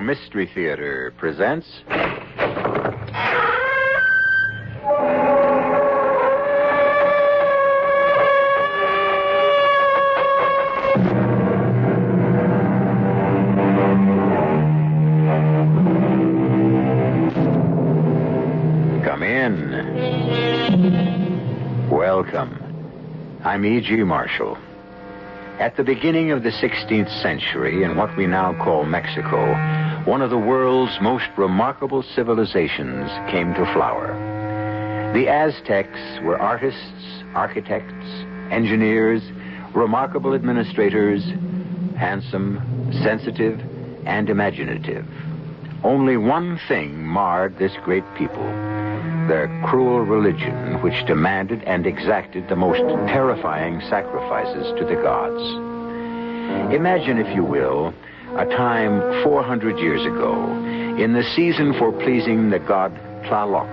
Mystery Theater presents. Come in. Welcome. I'm E.G. Marshall. At the beginning of the 16th century, in what we now call Mexico, one of the world's most remarkable civilizations came to flower. The Aztecs were artists, architects, engineers, remarkable administrators, handsome, sensitive, and imaginative. Only one thing marred this great people their cruel religion, which demanded and exacted the most terrifying sacrifices to the gods. Imagine, if you will, a time 400 years ago, in the season for pleasing the god Tlaloc,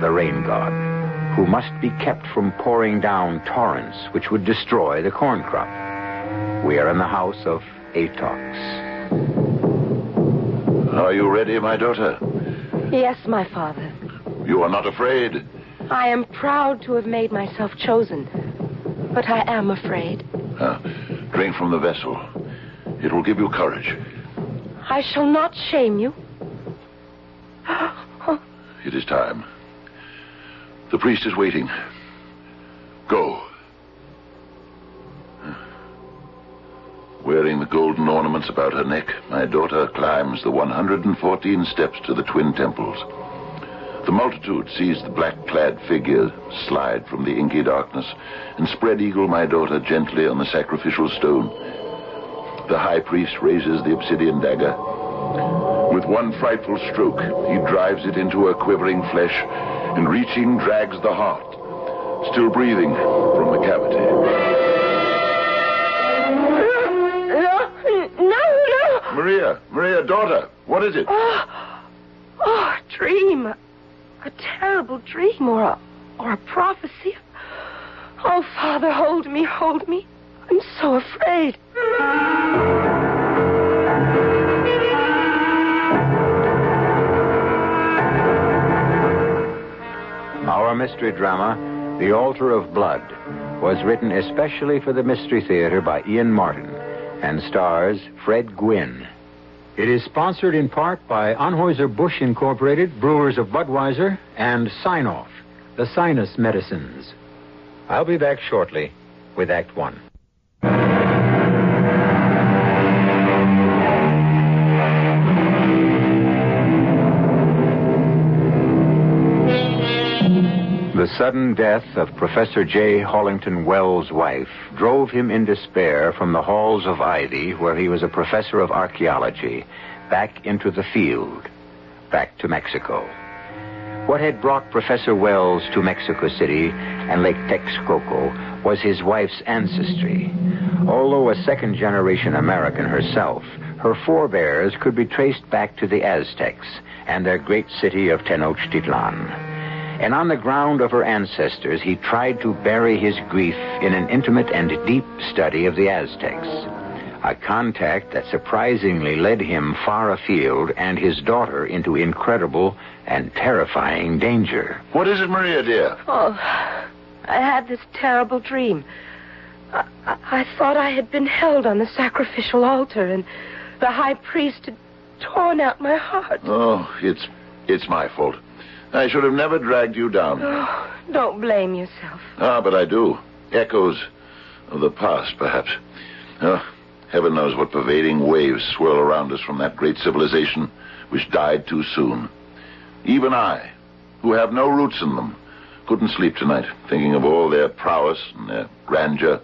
the rain god, who must be kept from pouring down torrents which would destroy the corn crop. We are in the house of Atox. Are you ready, my daughter? Yes, my father. You are not afraid. I am proud to have made myself chosen, but I am afraid. Uh, drink from the vessel. It will give you courage. I shall not shame you. It is time. The priest is waiting. Go. Wearing the golden ornaments about her neck, my daughter climbs the 114 steps to the twin temples. The multitude sees the black-clad figure slide from the inky darkness and spread eagle my daughter gently on the sacrificial stone. The high priest raises the obsidian dagger. With one frightful stroke, he drives it into her quivering flesh and reaching drags the heart, still breathing, from the cavity. No, no, no. Maria, Maria, daughter, what is it? Oh, oh, a dream. A terrible dream or a, or a prophecy. Oh, Father, hold me, hold me. I'm so afraid. Our mystery drama, The Altar of Blood, was written especially for the Mystery Theater by Ian Martin and stars Fred Gwynne. It is sponsored in part by Anheuser-Busch Incorporated, brewers of Budweiser, and Sine-Off, the sinus medicines. I'll be back shortly with Act One. Sudden death of Professor J. Hollington Wells' wife drove him in despair from the halls of Ivy, where he was a professor of archaeology, back into the field, back to Mexico. What had brought Professor Wells to Mexico City and Lake Texcoco was his wife's ancestry. Although a second generation American herself, her forebears could be traced back to the Aztecs and their great city of Tenochtitlan. And on the ground of her ancestors, he tried to bury his grief in an intimate and deep study of the Aztecs. A contact that surprisingly led him far afield and his daughter into incredible and terrifying danger. What is it, Maria, dear? Oh, I had this terrible dream. I, I, I thought I had been held on the sacrificial altar, and the high priest had torn out my heart. Oh, it's it's my fault. I should have never dragged you down. Oh, don't blame yourself. Ah, but I do. Echoes of the past, perhaps. Oh, heaven knows what pervading waves swirl around us from that great civilization which died too soon. Even I, who have no roots in them, couldn't sleep tonight, thinking of all their prowess and their grandeur.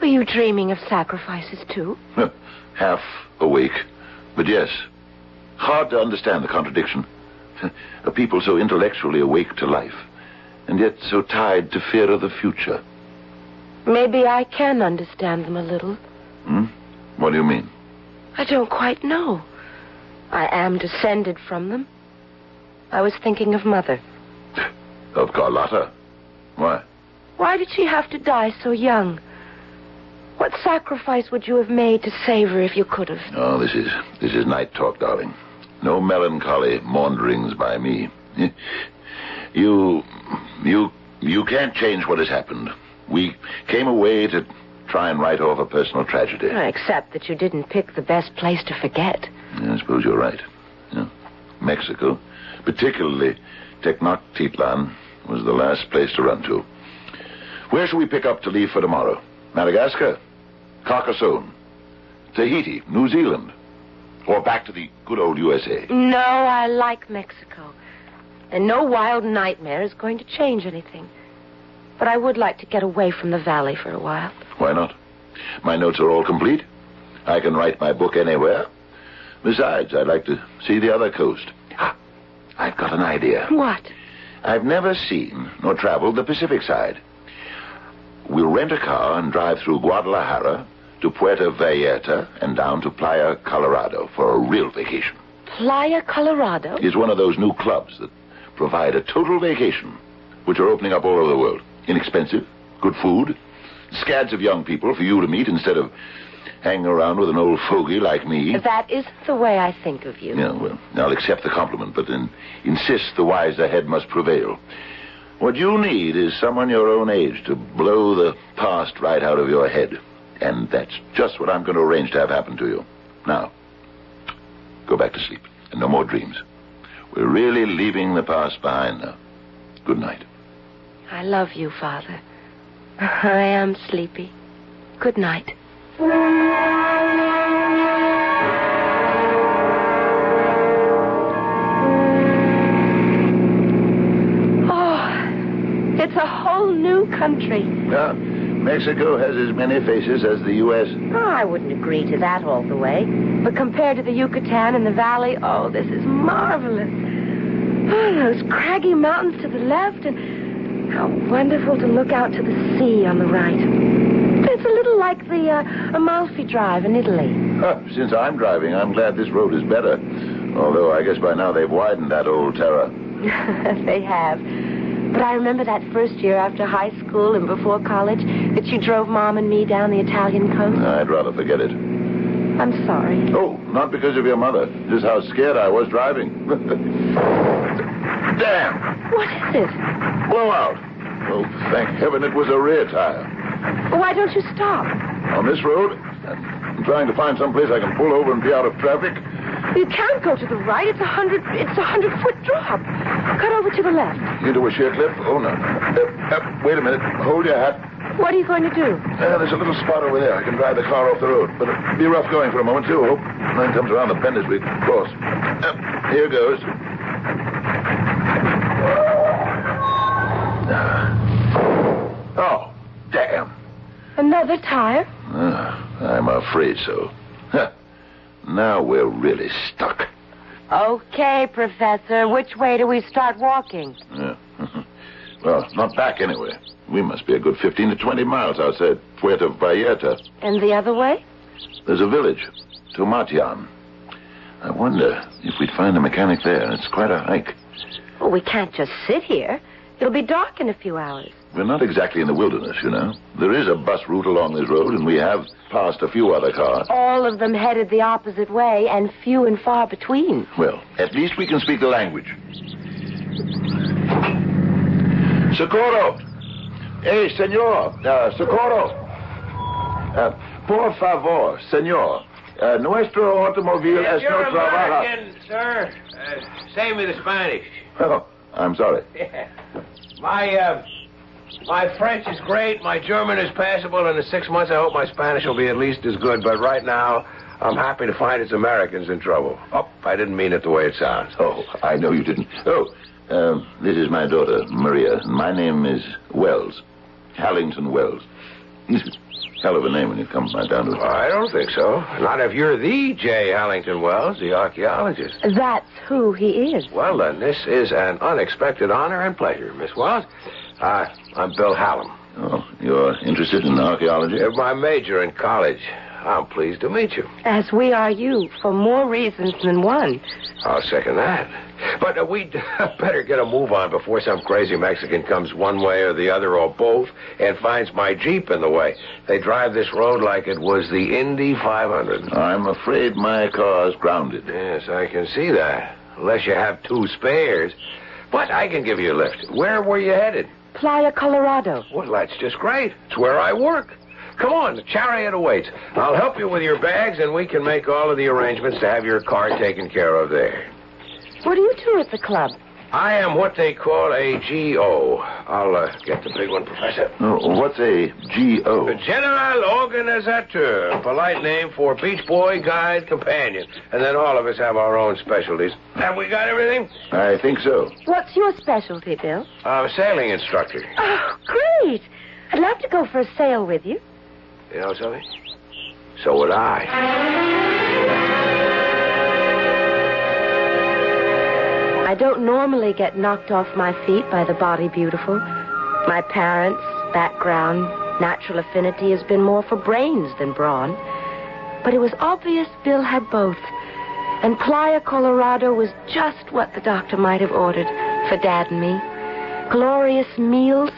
Were you dreaming of sacrifices, too? Half awake. But yes, hard to understand the contradiction. A people so intellectually awake to life, and yet so tied to fear of the future. Maybe I can understand them a little. Hmm? What do you mean? I don't quite know. I am descended from them. I was thinking of Mother. Of Carlotta? Why? Why did she have to die so young? What sacrifice would you have made to save her if you could have? Oh, this is this is night talk, darling. No melancholy maunderings by me. You, you, you can't change what has happened. We came away to try and write off a personal tragedy. Except that you didn't pick the best place to forget. Yeah, I suppose you're right. Yeah. Mexico, particularly Tenochtitlan, was the last place to run to. Where shall we pick up to leave for tomorrow? Madagascar? Carcassonne? Tahiti? New Zealand? Or back to the good old USA? No, I like Mexico. And no wild nightmare is going to change anything. But I would like to get away from the valley for a while. Why not? My notes are all complete. I can write my book anywhere. Besides, I'd like to see the other coast. Ah, I've got an idea. What? I've never seen nor traveled the Pacific side. We'll rent a car and drive through Guadalajara to Puerto Vallarta and down to Playa Colorado for a real vacation. Playa Colorado? It's one of those new clubs that provide a total vacation, which are opening up all over the world. Inexpensive, good food, scads of young people for you to meet instead of hanging around with an old fogey like me. That isn't the way I think of you. Yeah, well, I'll accept the compliment, but insist the wiser head must prevail. What you need is someone your own age to blow the past right out of your head. And that's just what I'm going to arrange to have happen to you. Now, go back to sleep. And no more dreams. We're really leaving the past behind now. Good night. I love you, Father. I am sleepy. Good night. Oh, it's a whole new country. Yeah, Mexico has as many faces as the U.S. Oh, I wouldn't agree to that all the way. But compared to the Yucatan and the valley, oh, this is marvelous. Oh, those craggy mountains to the left, and how wonderful to look out to the sea on the right. It's a little like the uh, Amalfi Drive in Italy. Huh, since I'm driving, I'm glad this road is better. Although I guess by now they've widened that old terror. they have. But I remember that first year after high school and before college that you drove Mom and me down the Italian coast. I'd rather forget it. I'm sorry. Oh, not because of your mother. Just how scared I was driving. Damn! What is it? Blowout. Oh, thank heaven it was a rear tire. Why don't you stop? On this road, I'm trying to find some place I can pull over and be out of traffic. You can't go to the right. It's a hundred. It's a hundred foot drop. Cut over to the left. Into a sheer cliff? Oh, no. Uh, uh, wait a minute. Hold your hat. What are you going to do? Uh, there's a little spot over there. I can drive the car off the road. But it'll be rough going for a moment, too. Hope nine comes around the bend as we cross. Uh, here goes. Oh, damn. Another tire? Uh, I'm afraid so. Now we're really stuck. Okay, Professor. Which way do we start walking? Yeah. well, not back anyway. We must be a good 15 to 20 miles outside Puerto Vallarta. And the other way? There's a village, Tomatlan. I wonder if we'd find a mechanic there. It's quite a hike. Well, we can't just sit here. It'll be dark in a few hours. We're not exactly in the wilderness, you know. There is a bus route along this road, and we have passed a few other cars. All of them headed the opposite way, and few and far between. Well, at least we can speak the language. Socorro! Hey, senor! Uh, socorro! Uh, por favor, senor. Uh, nuestro automobile If es you're no trabaja. American, sir, uh, say me the Spanish. Oh, I'm sorry. my uh, my French is great. My German is passable. And in six months, I hope my Spanish will be at least as good. But right now, I'm happy to find it's Americans in trouble. Oh, I didn't mean it the way it sounds. Oh, I know you didn't. Oh, uh, this is my daughter, Maria. My name is Wells. Hallington Wells. Hell of a name when you come right down to it. I don't think so. Not if you're the J. Allington Wells, the archaeologist. That's who he is. Well, then, this is an unexpected honor and pleasure, Miss Wells. Uh, I'm Bill Hallam. Oh, you're interested in archaeology? Uh, My major in college. I'm pleased to meet you. As we are you, for more reasons than one. I'll second that. But uh, we'd better get a move on before some crazy Mexican comes one way or the other or both and finds my Jeep in the way. They drive this road like it was the Indy 500. I'm afraid my car's grounded. Yes, I can see that. Unless you have two spares. But I can give you a lift. Where were you headed? Playa, Colorado. Well, that's just great. It's where I work. Come on, the chariot awaits. I'll help you with your bags, and we can make all of the arrangements to have your car taken care of there. What do you do at the club? I am what they call a GO. I'll uh, get the big one, Professor. Oh, what's a G.O.? The General Organizateur, polite name for Beach Boy Guide Companion. And then all of us have our own specialties. Have we got everything? I think so. What's your specialty, Bill? I'm a sailing instructor. Oh, great. I'd love to go for a sail with you. You know something? So would I. I don't normally get knocked off my feet by the body beautiful. My parents, background, natural affinity has been more for brains than brawn. But it was obvious Bill had both. And Playa, Colorado was just what the doctor might have ordered for Dad and me. Glorious meals,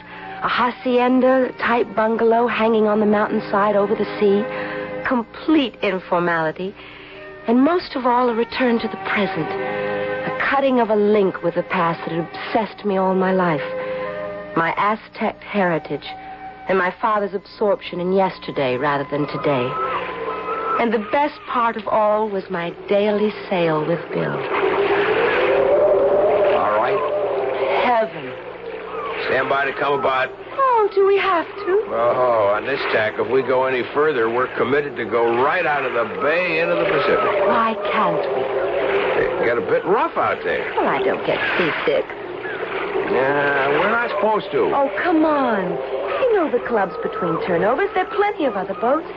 a hacienda type bungalow hanging on the mountainside over the sea, complete informality, and most of all, a return to the present a cutting of a link with the past that had obsessed me all my life. My Aztec heritage, and my father's absorption in yesterday rather than today. And the best part of all was my daily sail with Bill. All right. Heaven. Stand by to come about. Oh, do we have to? Oh, on this tack, if we go any further, we're committed to go right out of the bay into the Pacific. Why can't we? It get a bit rough out there. Well, I don't get seasick. Yeah, we're not supposed to. Oh, come on. You know the clubs between turnovers. There are plenty of other boats.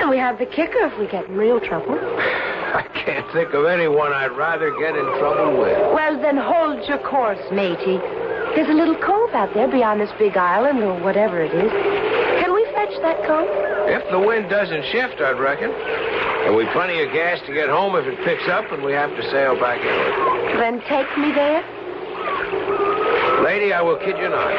And we have the kicker if we get in real trouble. I can't think of anyone I'd rather get in trouble with. Well, then hold your course, matey. There's a little cove out there beyond this big island or whatever it is. Can we fetch that cove? If the wind doesn't shift, I'd reckon. And we've plenty of gas to get home if it picks up and we have to sail back it. Then take me there. Lady, I will kid you not.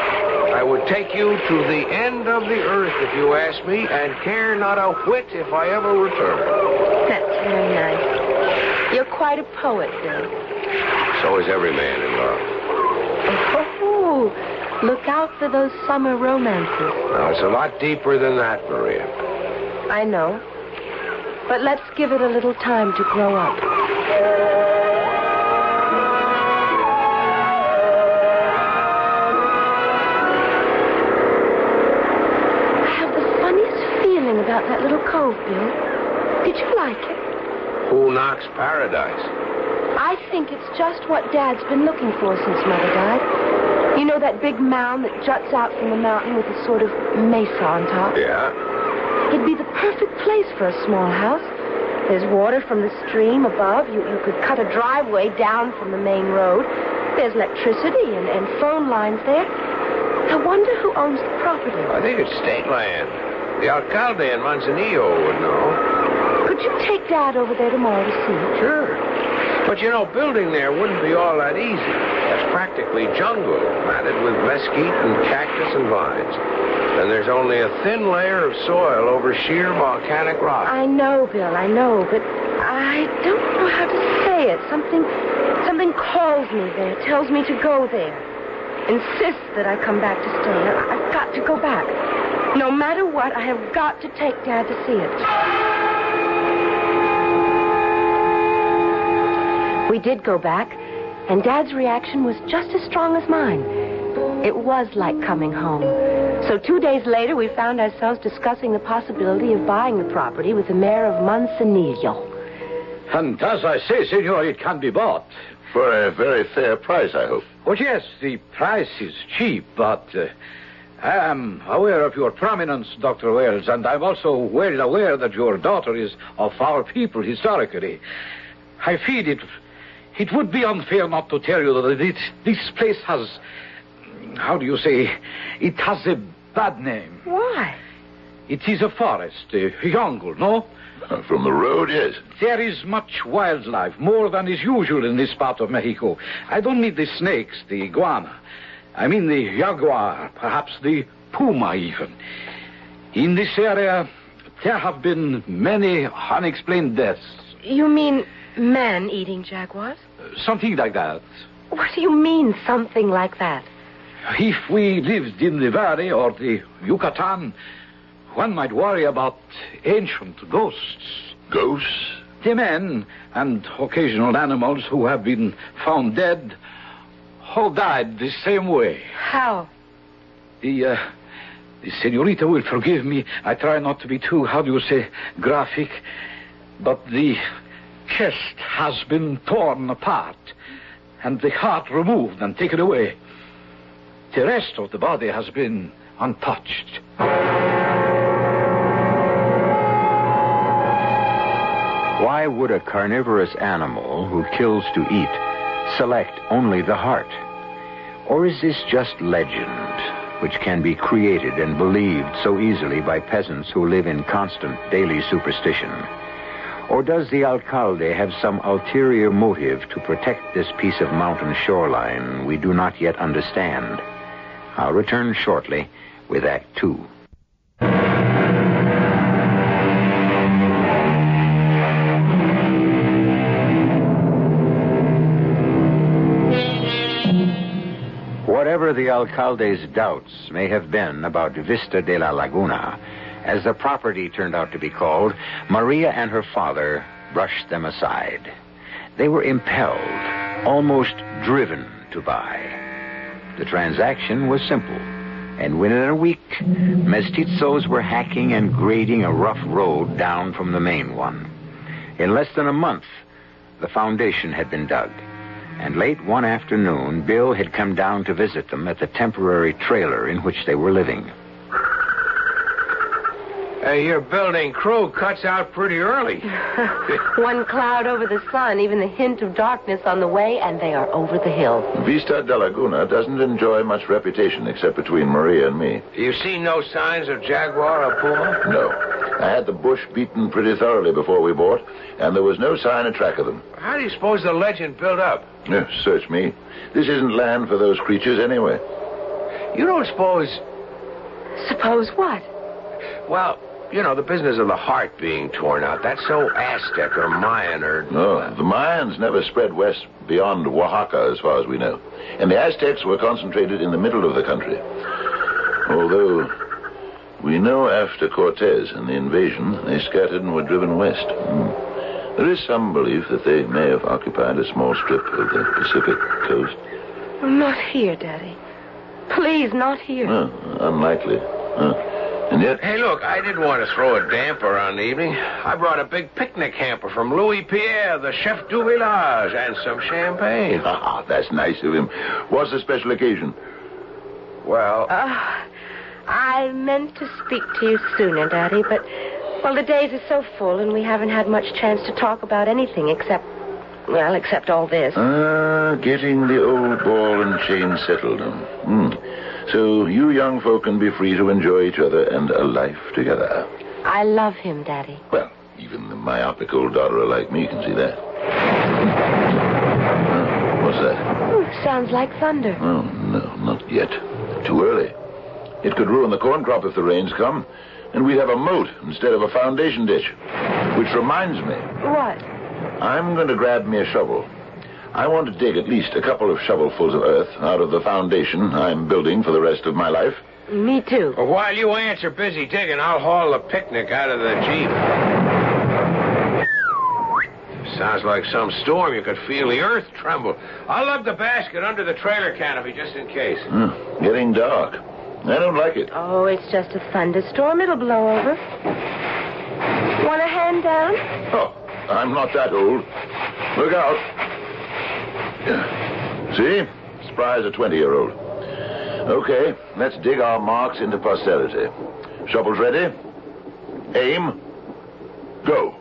I would take you to the end of the earth if you ask me, and care not a whit if I ever return. That's very nice. You're quite a poet, Bill. So is every man in love. Oh, Look out for those summer romances. Now, it's a lot deeper than that, Maria. I know. But let's give it a little time to grow up. I have the funniest feeling about that little cove, Bill. Did you like it? Who knocks paradise? I think it's just what Dad's been looking for since Mother died. You know that big mound that juts out from the mountain with a sort of mesa on top? Yeah. It'd be the perfect place for a small house. There's water from the stream above. You, you could cut a driveway down from the main road. There's electricity and, and phone lines there. I wonder who owns the property. I think it's state land. The alcalde in Manzanillo would know. Could you take Dad over there tomorrow to see? Sure. But you know, building there wouldn't be all that easy. Practically jungle, matted with mesquite and cactus and vines. And there's only a thin layer of soil over sheer volcanic rock. I know, Bill, I know, but I don't know how to say it. Something something calls me there, tells me to go there. Insists that I come back to stay. I've got to go back. No matter what, I have got to take Dad to see it. We did go back, and Dad's reaction was just as strong as mine. It was like coming home. So two days later, we found ourselves discussing the possibility of buying the property with the mayor of Manzanillo. And as I say, senor, it can be bought. For a very fair price, I hope. Oh, yes, the price is cheap, but uh, I am aware of your prominence, Dr. Wells, and I'm also well aware that your daughter is of our people historically. I feel it, it would be unfair not to tell you that it, this place has, how do you say, it has a bad name. Why? It is a forest, a jungle, no? Uh, From the road, yes. There is much wildlife, more than is usual in this part of Mexico. I don't mean the snakes, the iguana. I mean the jaguar, perhaps the puma even. In this area, there have been many unexplained deaths. You mean man-eating jaguars? Something like that. What do you mean, something like that? If we lived in the valley or the Yucatan, one might worry about ancient ghosts. Ghosts? The men and occasional animals who have been found dead all died the same way. How? The, uh, the senorita will forgive me. I try not to be too, how do you say, graphic. But the chest has been torn apart and the heart removed and taken away. The rest of the body has been untouched. Why would a carnivorous animal who kills to eat select only the heart? Or is this just legend, which can be created and believed so easily by peasants who live in constant daily superstition? Or does the alcalde have some ulterior motive to protect this piece of mountain shoreline we do not yet understand? I'll return shortly with Act Two. Whatever the alcalde's doubts may have been about Vista de la Laguna, as the property turned out to be called, Maria and her father brushed them aside. They were impelled, almost driven to buy. The transaction was simple, and within a week, mestizos were hacking and grading a rough road down from the main one. In less than a month, the foundation had been dug. And late one afternoon, Bill had come down to visit them at the temporary trailer in which they were living. Hey, your building crew cuts out pretty early. One cloud over the sun, even the hint of darkness on the way, and they are over the hill. Vista de Laguna doesn't enjoy much reputation except between Maria and me. You see no signs of jaguar or puma? No. I had the bush beaten pretty thoroughly before we bought, and there was no sign or track of them. How do you suppose the legend built up? Yeah, search me. This isn't land for those creatures anyway. You don't suppose, Suppose what? well, you know, the business of the heart being torn out. That's so Aztec or Mayan or. No, the Mayans never spread west beyond Oaxaca, as far as we know. And the Aztecs were concentrated in the middle of the country. Although, we know after Cortez and the invasion, they scattered and were driven west. Hmm. There is some belief that they may have occupied a small strip of the Pacific coast. Not here, Daddy. Please, not here. Oh, unlikely. Huh. And yet, Hey, look, I didn't want to throw a damper on the evening. I brought a big picnic hamper from Louis Pierre, the chef du village, and some champagne. ah, that's nice of him. What's the special occasion? Well, Uh, I meant to speak to you sooner, Daddy, but, well, the days are so full, and we haven't had much chance to talk about anything except, well, except all this. Ah, getting the old ball and chain settled. Hmm. So you young folk can be free to enjoy each other and a life together. I love him, Daddy. Well, even the myopic old daughter like me can see that. What's that? Ooh, sounds like thunder. Oh, no, not yet. Too early. It could ruin the corn crop if the rains come, and we'd have a moat instead of a foundation ditch. Which reminds me, What? I'm going to grab me a shovel. I want to dig at least a couple of shovelfuls of earth out of the foundation I'm building for the rest of my life. Me too. while you ants are busy digging, I'll haul the picnic out of the Jeep. Sounds like some storm. You could feel the earth tremble. I'll lug the basket under the trailer canopy just in case. Hmm, getting dark. I don't like it. Oh, it's just a thunderstorm. It'll blow over. Want a hand down? Oh, I'm not that old. Look out. See? As a 20 year old. Okay, let's dig our marks into posterity. Shovels ready? Aim. Go.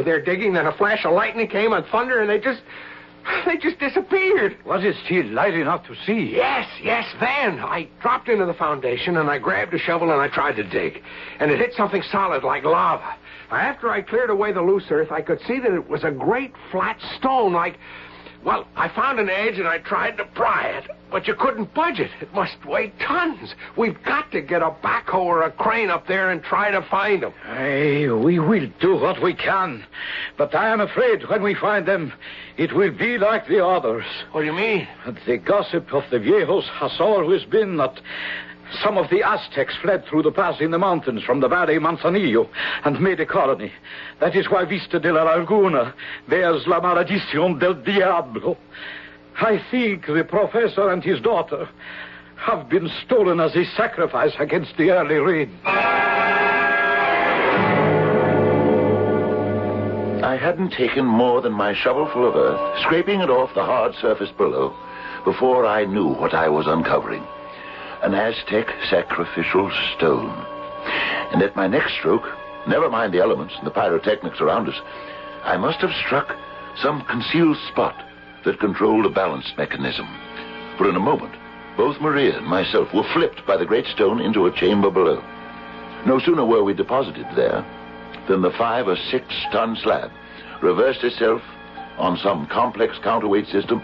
Were there digging, then a flash of lightning came and thunder, and they just. They just disappeared. Was it still light enough to see? Yes, yes, then. I dropped into the foundation and I grabbed a shovel and I tried to dig. And it hit something solid like lava. After I cleared away the loose earth, I could see that it was a great flat stone like. Well, I found an edge and I tried to pry it, but you couldn't budge it. It must weigh tons. We've got to get a backhoe or a crane up there and try to find them. Aye, we will do what we can. But I am afraid when we find them, it will be like the others. What do you mean? The gossip of the viejos has always been that some of the Aztecs fled through the pass in the mountains from the Valley Manzanillo and made a colony. That is why Vista de la Laguna bears La Maledición del Diablo. I think the professor and his daughter have been stolen as a sacrifice against the early rain. I hadn't taken more than my shovelful of earth, scraping it off the hard surface below, before I knew what I was uncovering. An Aztec sacrificial stone. And at my next stroke, never mind the elements and the pyrotechnics around us, I must have struck some concealed spot that controlled a balance mechanism. For in a moment, both Maria and myself were flipped by the great stone into a chamber below. No sooner were we deposited there than the five or six ton slab reversed itself on some complex counterweight system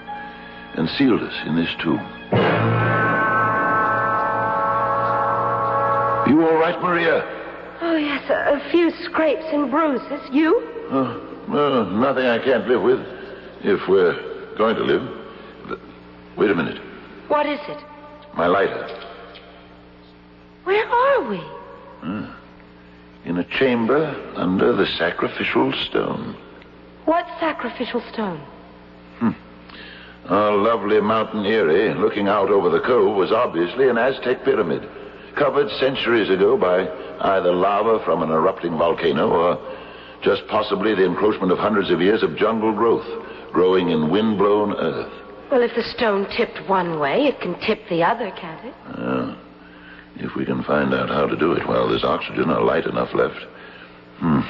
and sealed us in this tomb. You all right, Maria? Oh, yes, a, a few scrapes and bruises. You? Uh, nothing I can't live with, if we're going to live. Wait a minute. What is it? My lighter. Where are we? In a chamber under the sacrificial stone. What sacrificial stone? Our lovely Mountain Erie, looking out over the cove, was obviously an Aztec pyramid, covered centuries ago by either lava from an erupting volcano or just possibly the encroachment of hundreds of years of jungle growth growing in wind-blown earth. Well, if the stone tipped one way, it can tip the other, can't it? Uh, if we can find out how to do it while there's oxygen or light enough left. Hmm.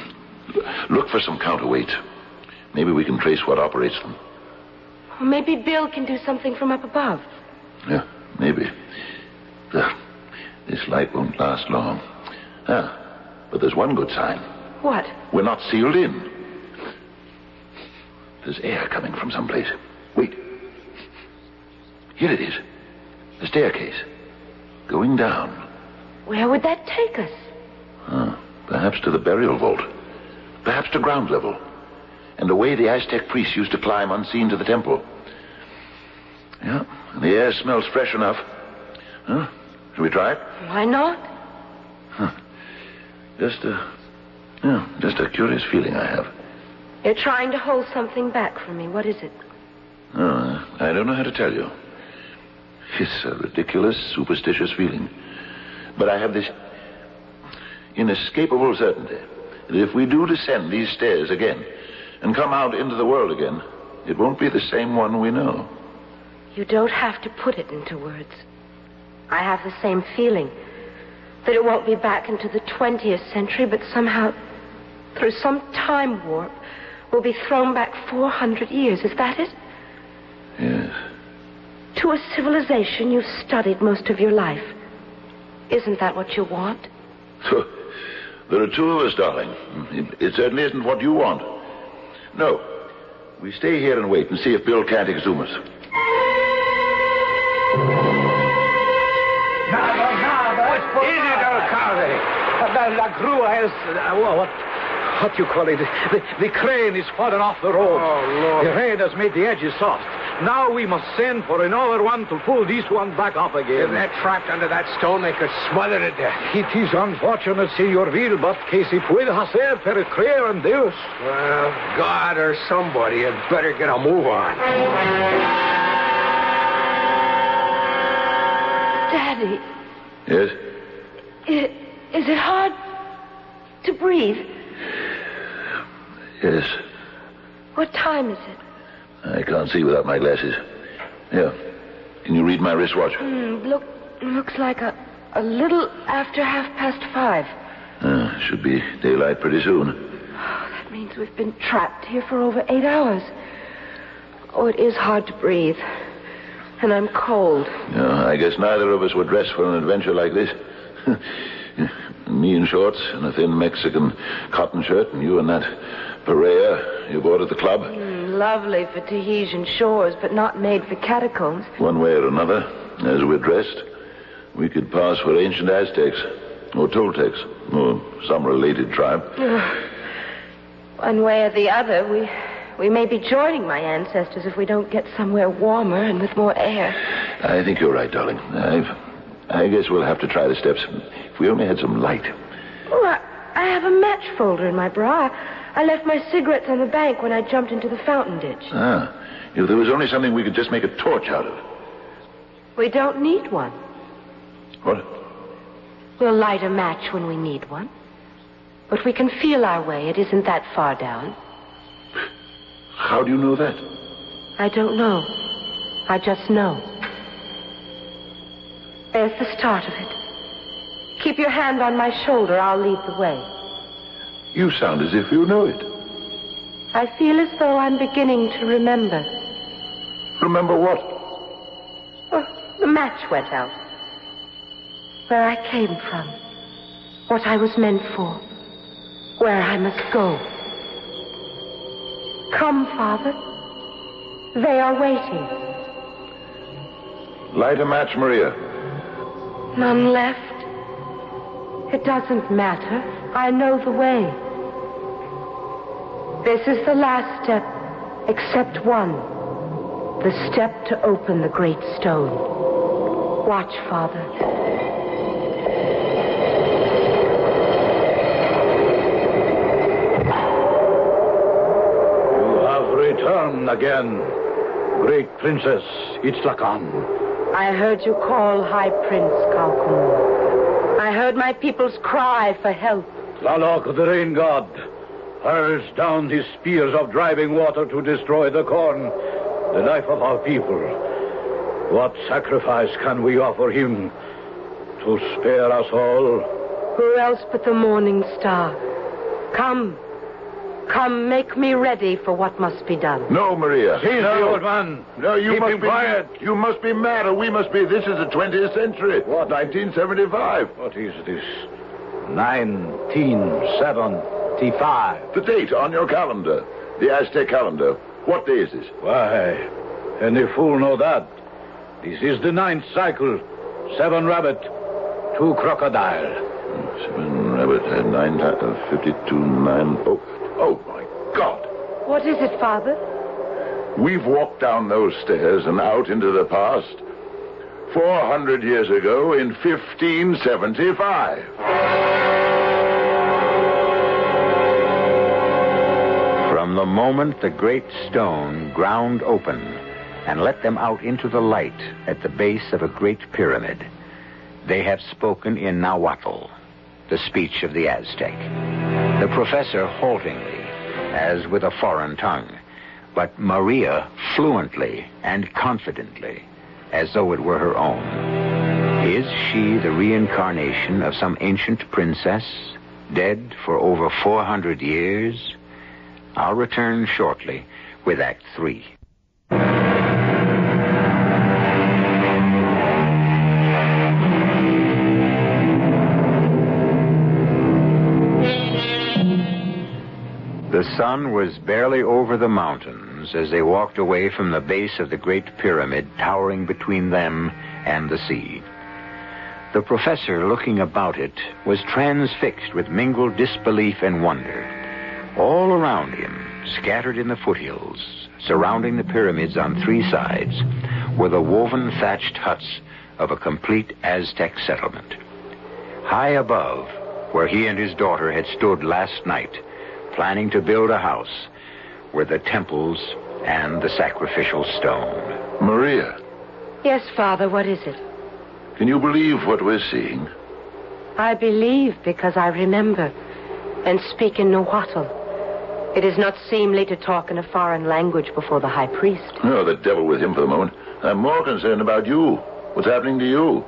Look for some counterweights. Maybe we can trace what operates them. Or maybe Bill can do something from up above. Yeah, maybe. Ugh, this light won't last long. Ah, but there's one good sign. What? We're not sealed in. There's air coming from someplace. Wait. Here it is. The staircase. Going down. Where would that take us? Ah, perhaps to the burial vault. Perhaps to ground level. And the way the Aztec priests used to climb unseen to the temple. Yeah, and the air smells fresh enough. Huh? Shall we try it? Why not? Just a, yeah, just a curious feeling I have. You're trying to hold something back from me. What is it? Oh, I don't know how to tell you. It's a ridiculous, superstitious feeling. But I have this inescapable certainty that if we do descend these stairs again and come out into the world again, it won't be the same one we know. You don't have to put it into words. I have the same feeling that it won't be back into the 20th century, but somehow, through some time warp, we'll be thrown back 400 years. Is that it? Yes. To a civilization you've studied most of your life. Isn't that what you want? There are two of us, darling. It, it certainly isn't what you want. No. We stay here and wait and see if Bill can't exhume us. La, la grúa is, uh, wha- what, what you call it? The, the crane is fallen off the road. Oh, Lord. The rain has made the edges soft. Now we must send for another one to pull this one back up again. If again. they're trapped under that stone, they could smother to death. It is unfortunate, Senor Vil, but que se puede hacer para creer en Dios. Well, God or somebody had better get a move on. Daddy, Yes? i- is it hard to breathe? Yes. What time is it? I can't see without my glasses. Here. Can you read my wristwatch? Hmm, look, looks like a, a little after half past five. Uh, should be daylight pretty soon. That means we've been trapped here for over eight hours. Oh, it is hard to breathe. And I'm cold. Yeah, I guess neither of us were dressed for an adventure like this. Me in shorts and a thin Mexican cotton shirt, and you in that pareo you bought at the club. Hmm, lovely for Tahitian shores, but not made for catacombs. One way or another, as we're dressed, we could pass for ancient Aztecs, or Toltecs, or some related tribe. One way or the other, we we may be joining my ancestors if we don't get somewhere warmer and with more air. I think you're right, darling. I've, I guess we'll have to try the steps. If we only had some light. Oh, I, I have a match folder in my bra. I left my cigarettes on the bank when I jumped into the fountain ditch. Ah, if there was only something we could just make a torch out of. We don't need one. What? We'll light a match when we need one. But we can feel our way. It isn't that far down. How do you know that? I don't know. I just know. There's the start of it. Keep your hand on my shoulder. I'll lead the way. You sound as if you know it. I feel as though I'm beginning to remember. Remember what? Oh, the match went out. Where I came from. What I was meant for. Where I must go. Come, Father. They are waiting. Light a match, Maria. None left. It doesn't matter. I know the way. This is the last step, except one. The step to open the great stone. Watch, Father. You have returned again, great Princess Itzlakan. I heard you call High Prince Kalkumur. I heard my people's cry for help. Tlaloc, the rain god, hurls down his spears of driving water to destroy the corn, the life of our people. What sacrifice can we offer him to spare us all? Who else but the morning star? Come. Come, make me ready for what must be done. No, Maria. He's no. the old man. No, you Keep must him be quiet. You must be mad, or we must be. This is the 20th century. What? 1975. What is this? 1975. The date on your calendar. The Aztec calendar. What day is this? Why, any fool know that. This is the ninth cycle. Seven rabbit, two crocodile. Seven rabbit and nine uh, 52 nine. Oh, oh my God. What is it, Father? We've walked down those stairs and out into the past. 400 years ago in 1575. From the moment the great stone ground open and let them out into the light at the base of a great pyramid, they have spoken in Nahuatl, the speech of the Aztec. The professor haltingly, as with a foreign tongue, but Maria fluently and confidently, as though it were her own. Is she the reincarnation of some ancient princess, dead for over 400 years? I'll return shortly with Act Three. Sun was barely over the mountains as they walked away from the base of the Great Pyramid towering between them and the sea. The professor, looking about it, was transfixed with mingled disbelief and wonder. All around him, scattered in the foothills, surrounding the pyramids on three sides, were the woven thatched huts of a complete Aztec settlement. High above, where he and his daughter had stood last night, planning to build a house, were the temples and the sacrificial stone. Maria, Yes, Father, what is it? can you believe what we're seeing? I believe because I remember and speak in Nahuatl. It is not seemly to talk in a foreign language before the high priest. Oh, the devil with him for the moment. I'm more concerned about you. What's happening to you?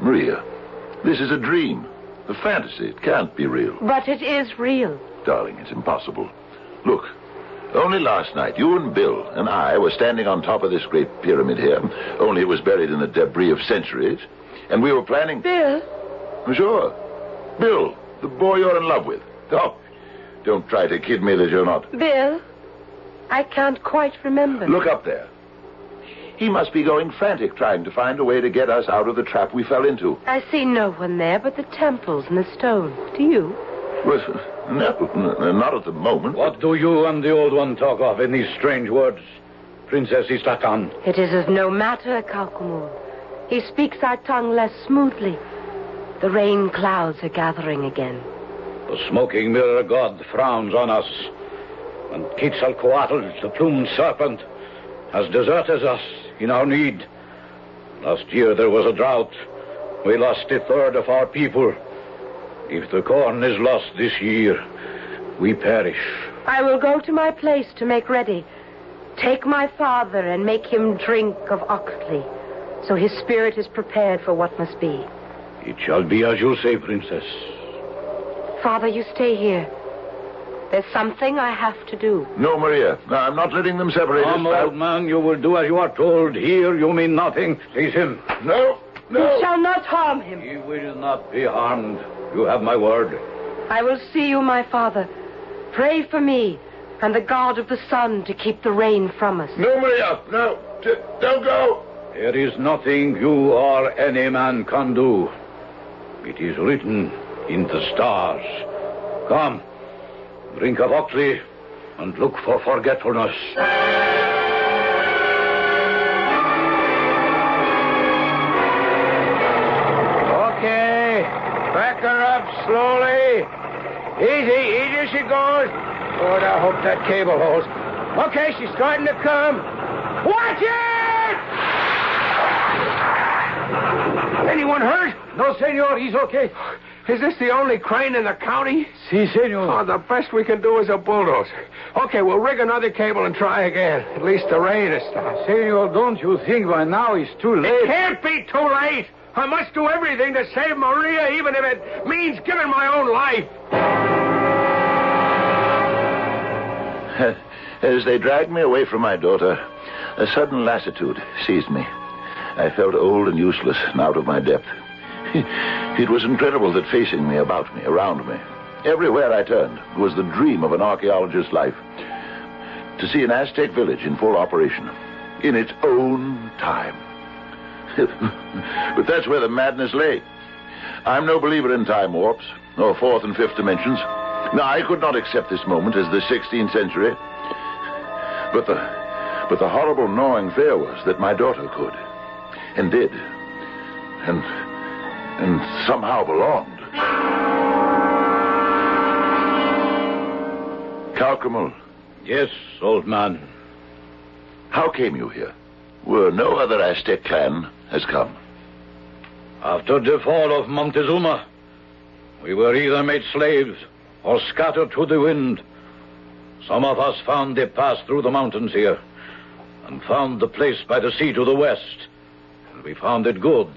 Maria, this is a dream. A fantasy. It can't be real. But it is real. Darling, it's impossible. Look, only last night, you and Bill and I were standing on top of this great pyramid here, only it was buried in the debris of centuries, and we were planning. Bill? Sure. Bill, the boy you're in love with. Oh, don't try to kid me that you're not. Bill? I can't quite remember. Look up there. He must be going frantic trying to find a way to get us out of the trap we fell into. I see no one there but the temples and the stone. Do you? Well, no, n- not at the moment. What do you and the old one talk of in these strange words? Princess Istlakan. It is of no matter, Kalkumul. He speaks our tongue less smoothly. The rain clouds are gathering again. The smoking mirror god frowns on us. And Quetzalcoatl, the plumed serpent, has deserted us in our need. Last year there was a drought. We lost a third of our people. If the corn is lost this year, we perish. I will go to my place to make ready. Take my father and make him drink of Oxley, so his spirit is prepared for what must be. It shall be as you say, Princess. Father, you stay here. There's something I have to do. No, Maria. No, I'm not letting them separate us. Old man, you will do as you are told. Here you mean nothing. Seize him. No, no. You shall not harm him. He will not be harmed. You have my word. I will see you, my father. Pray for me and the God of the sun to keep the rain from us. No, Maria. No. D- don't go. There is nothing you or any man can do. It is written in the stars. Come, drink of Oxley and look for forgetfulness. Slowly. Easy, easy she goes. Lord, I hope that cable holds. Okay, she's starting to come. Watch it! Anyone hurt? No, senor, he's okay. Is this the only crane in the county? Si, senor. Oh, the best we can do is a bulldozer. Okay, we'll rig another cable and try again. At least the rain has stopped. Senor, don't you think by now it's too late? It can't be too late. I must do everything to save Maria, even if it means giving my own life. As they dragged me away from my daughter, a sudden lassitude seized me. I felt old and useless and out of my depth. It was incredible that facing me, about me, around me, everywhere I turned, was the dream of an archaeologist's life. To see an Aztec village in full operation, in its own time. But that's where the madness lay. I'm no believer in time warps, or fourth and fifth dimensions. No, I could not accept this moment as the 16th century. But the, but the horrible gnawing fear was that my daughter could, and did, and, and somehow belonged. Calcramel, Yes, old man. how came you here? Where no other Aztec clan has come. After the fall of Montezuma, we were either made slaves or scattered to the wind. Some of us found a pass through the mountains here and found the place by the sea to the west. And we found it good.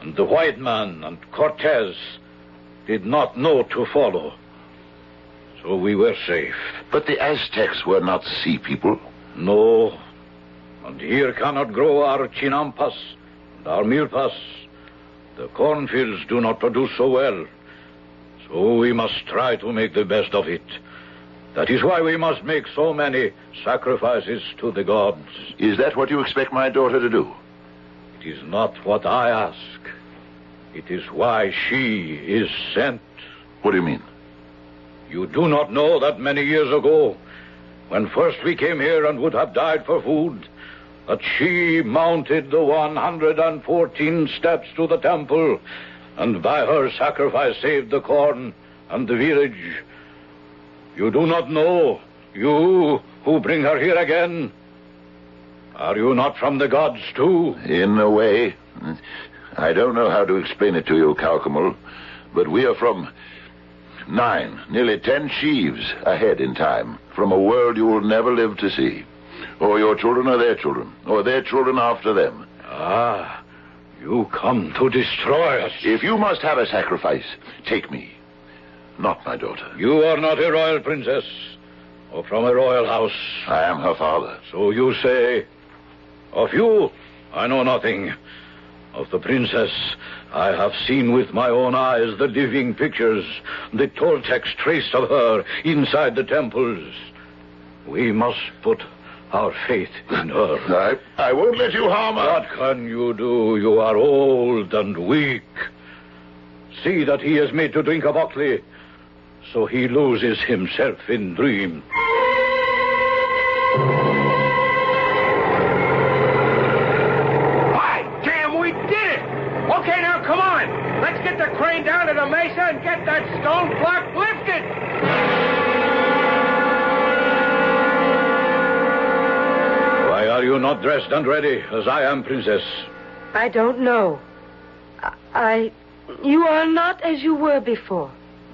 And the white man and Cortez did not know to follow. So we were safe. But the Aztecs were not sea people. No. And here cannot grow our chinampas and our milpas. The cornfields do not produce so well. So we must try to make the best of it. That is why we must make so many sacrifices to the gods. Is that what you expect my daughter to do? It is not what I ask. It is why she is sent. What do you mean? You do not know that many years ago, when first we came here and would have died for food, that she mounted the 114 steps to the temple, and by her sacrifice saved the corn and the village. You do not know, you who bring her here again. Are you not from the gods too? In a way. I don't know how to explain it to you, Calcamel, but we are from nine, nearly ten sheaves ahead in time, from a world you will never live to see. Or your children or their children, or their children after them. Ah, you come to destroy us. If you must have a sacrifice, take me, not my daughter. You are not a royal princess, or from a royal house. I am her father. So you say. Of you, I know nothing. Of the princess, I have seen with my own eyes the living pictures, the Toltecs traced of her inside the temples. We must put our faith in her. I, I won't let you harm her. What can you do? You are old and weak. See that he is made to drink of Ockley, so he loses himself in dream. Not dressed and ready, as I am, Princess? I don't know. I. You are not as you were before.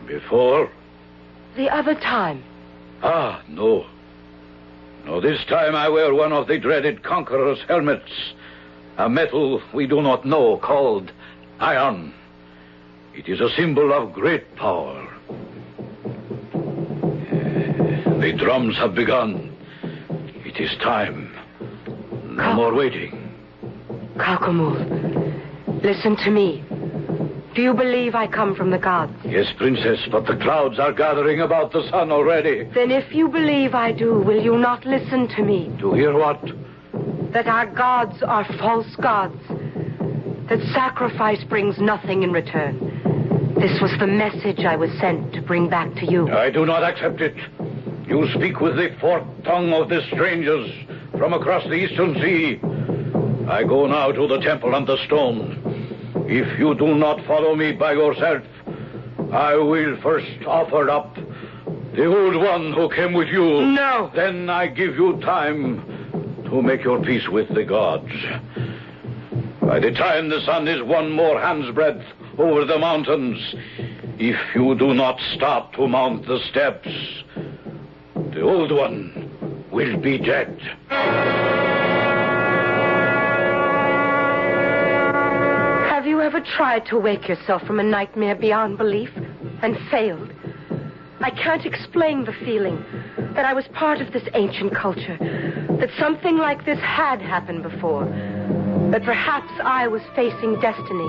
Before? The other time. Ah, no. No, this time I wear one of the dreaded conqueror's helmets. A metal we do not know called iron. It is a symbol of great power. Eh, The drums have begun. It is time. No more waiting. Kalkamul, listen to me. Do you believe I come from the gods? Yes, Princess, but the clouds are gathering about the sun already. Then if you believe I do, will you not listen to me? To hear what? That our gods are false gods. That sacrifice brings nothing in return. This was the message I was sent to bring back to you. I do not accept it. You speak with the forked tongue of the strangers from across the eastern sea. I go now to the temple and the stone. If you do not follow me by yourself, I will first offer up the old one who came with you. No. Then I give you time to make your peace with the gods. By the time the sun is one more hand's breadth over the mountains, if you do not stop to mount the steps, the old one will be dead. Have you ever tried to wake yourself from a nightmare beyond belief and failed? I can't explain the feeling that I was part of this ancient culture, that something like this had happened before, that perhaps I was facing destiny.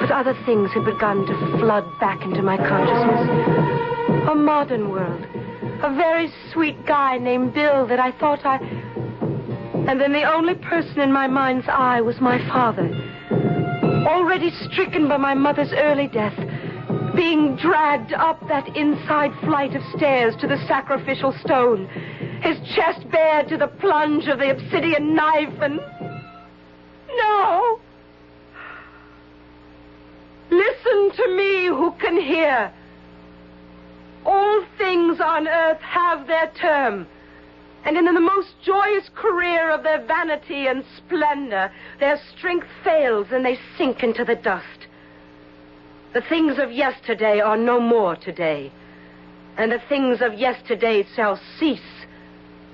But other things had begun to flood back into my consciousness. A modern world. A very sweet guy named Bill that I thought I. And then the only person in my mind's eye was my father already stricken by my mother's early death, being dragged up that inside flight of stairs to the sacrificial stone, his chest bared to the plunge of the obsidian knife, and. No! Listen to me who can hear. All things on earth have their term. And in the most joyous career of their vanity and splendor, their strength fails and they sink into the dust. The things of yesterday are no more today, and the things of yesterday shall cease,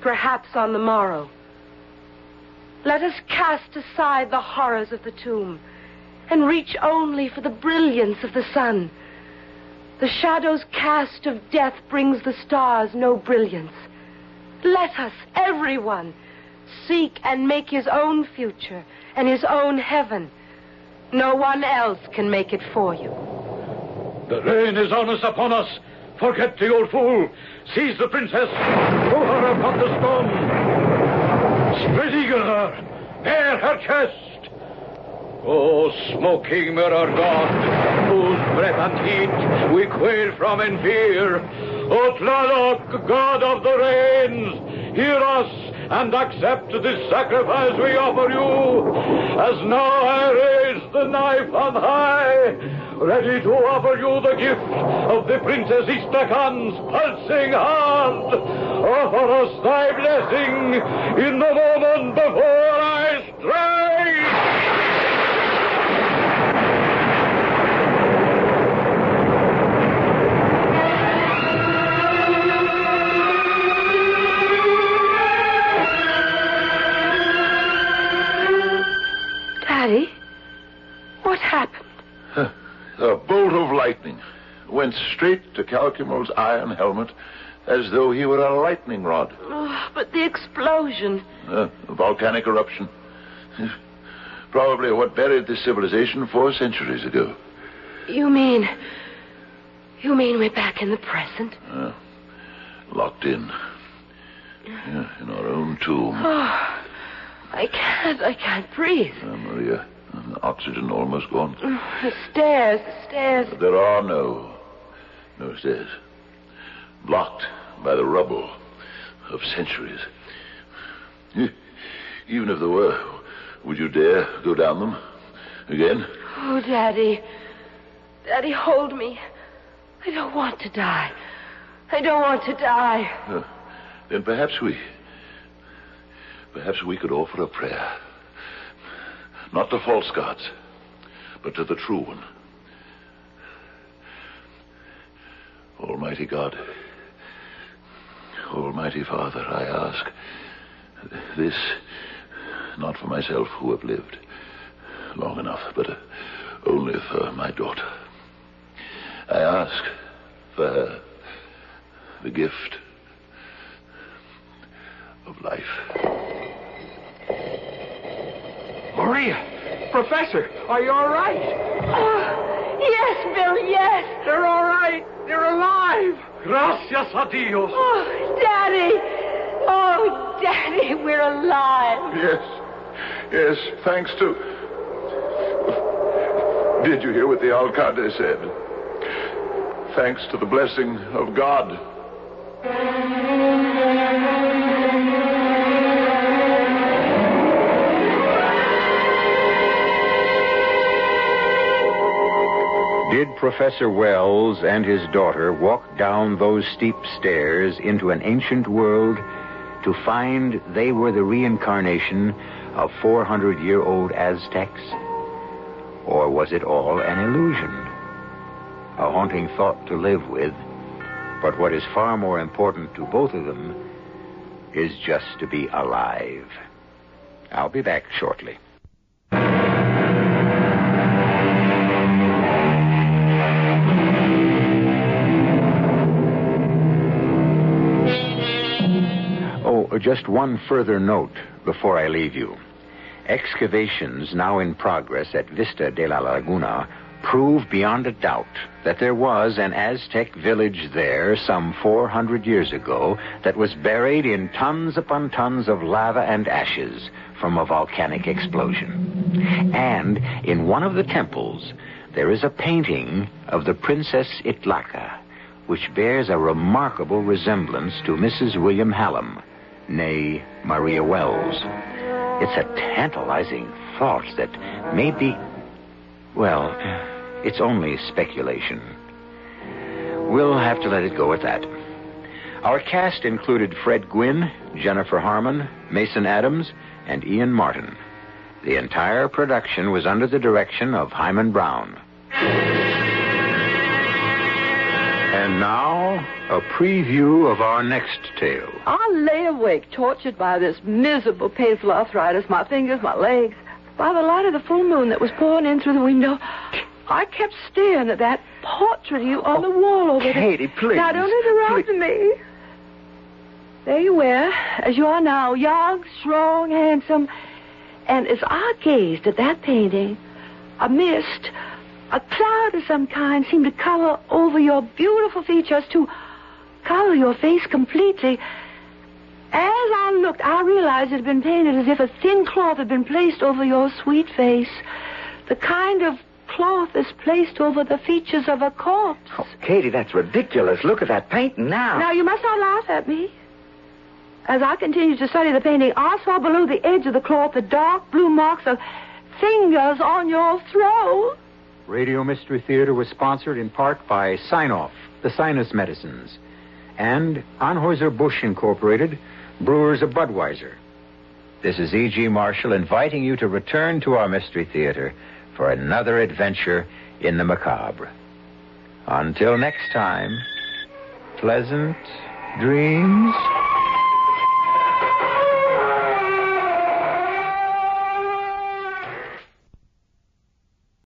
perhaps on the morrow. Let us cast aside the horrors of the tomb and reach only for the brilliance of the sun. The shadow's cast of death brings the stars no brilliance. Let us, everyone, seek and make his own future and his own heaven. No one else can make it for you. The rain is almost upon us. Forget the old fool. Seize the princess. Throw her upon the stone. Spread eagle her. Her chest. Oh, smoking mirror god, whose breath and heat we quail from in fear. O Tlaloc, god of the rains, hear us and accept this sacrifice we offer you. As now I raise the knife on high, ready to offer you the gift of the Princess Istakan's pulsing heart. Offer us thy blessing in the moment before I strike. Lightning went straight to Calcumo's iron helmet as though he were a lightning rod. Oh, but the explosion. Uh, a volcanic eruption. Probably what buried this civilization four centuries ago. You mean. You mean we're back in the present? Uh, locked in. Yeah, in our own tomb. Oh, I can't. I can't breathe. Uh, Maria, oxygen almost gone. The stairs, the stairs. There are no. no stairs. Blocked by the rubble of centuries. Even if there were, would you dare go down them again? Oh, Daddy. Daddy, hold me. I don't want to die. I don't want to die. Uh, then perhaps we. Perhaps we could offer a prayer. Not to false gods, but to the true one. Almighty God, Almighty Father, I ask this not for myself who have lived long enough, but only for my daughter. I ask for her the gift of life. Maria, Professor, are you all right? Oh, yes, Bill, yes. They're all right. They're alive. Gracias a Dios. Oh, Daddy. Oh, Daddy, we're alive. Yes. Yes, thanks to. Did you hear what the alcalde said? Thanks to the blessing of God. Did Professor Wells and his daughter walk down those steep stairs into an ancient world to find they were the reincarnation of 400 year old Aztecs? Or was it all an illusion? A haunting thought to live with. But what is far more important to both of them is just to be alive. I'll be back shortly. Just one further note before I leave you. Excavations now in progress at Vista de la Laguna prove beyond a doubt that there was an Aztec village there some 400 years ago that was buried in tons upon tons of lava and ashes from a volcanic explosion. And in one of the temples, there is a painting of the Princess Itlaca, which bears a remarkable resemblance to Mrs. William Hallam, nay, Maria Wells. It's a tantalizing thought that maybe. Well, it's only speculation. We'll have to let it go at that. Our cast included Fred Gwynne, Jennifer Harmon, Mason Adams, and Ian Martin. The entire production was under the direction of Himan Brown. And now, a preview of our next tale. I lay awake, tortured by this miserable, painful arthritis, my fingers, my legs. By the light of the full moon that was pouring in through the window, I kept staring at that portrait of you on the wall over there. Katie, please. Now, don't interrupt me. There you were, as you are now, young, strong, handsome. And as I gazed at that painting, a mist, a cloud of some kind seemed to cover over your beautiful features, to cover your face completely. As I looked, I realized it had been painted as if a thin cloth had been placed over your sweet face. The kind of cloth is placed over the features of a corpse. Oh, Katie, that's ridiculous. Look at that painting now. Now, you must not laugh at me. As I continued to study the painting, I saw below the edge of the cloth the dark blue marks of fingers on your throat. Radio Mystery Theater was sponsored in part by Sine-Off, the sinus medicines, and Anheuser-Busch Incorporated, brewers of Budweiser. This is E.G. Marshall inviting you to return to our Mystery Theater for another adventure in the macabre. Until next time, pleasant dreams.